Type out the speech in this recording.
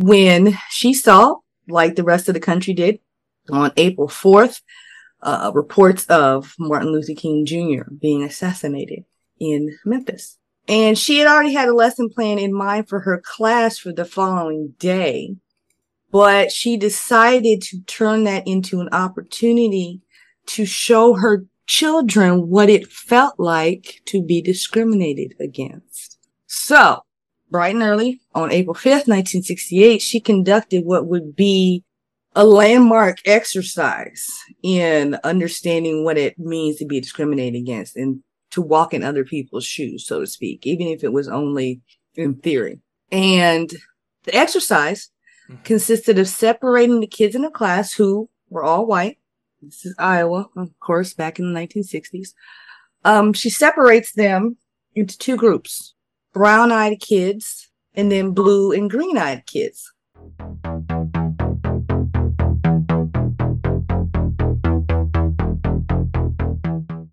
when she saw, like the rest of the country did, on April 4th, uh, reports of Martin Luther King Jr. being assassinated in Memphis. And she had already had a lesson plan in mind for her class for the following day, but she decided to turn that into an opportunity to show her children what it felt like to be discriminated against. So, bright and early on April 5th, 1968, she conducted what would be a landmark exercise in understanding what it means to be discriminated against and to walk in other people's shoes, so to speak, even if it was only in theory. And the exercise mm-hmm. consisted of separating the kids in a class who were all white. This is Iowa, of course, back in the 1960s. Um, she separates them into two groups, brown eyed kids and then blue and green eyed kids.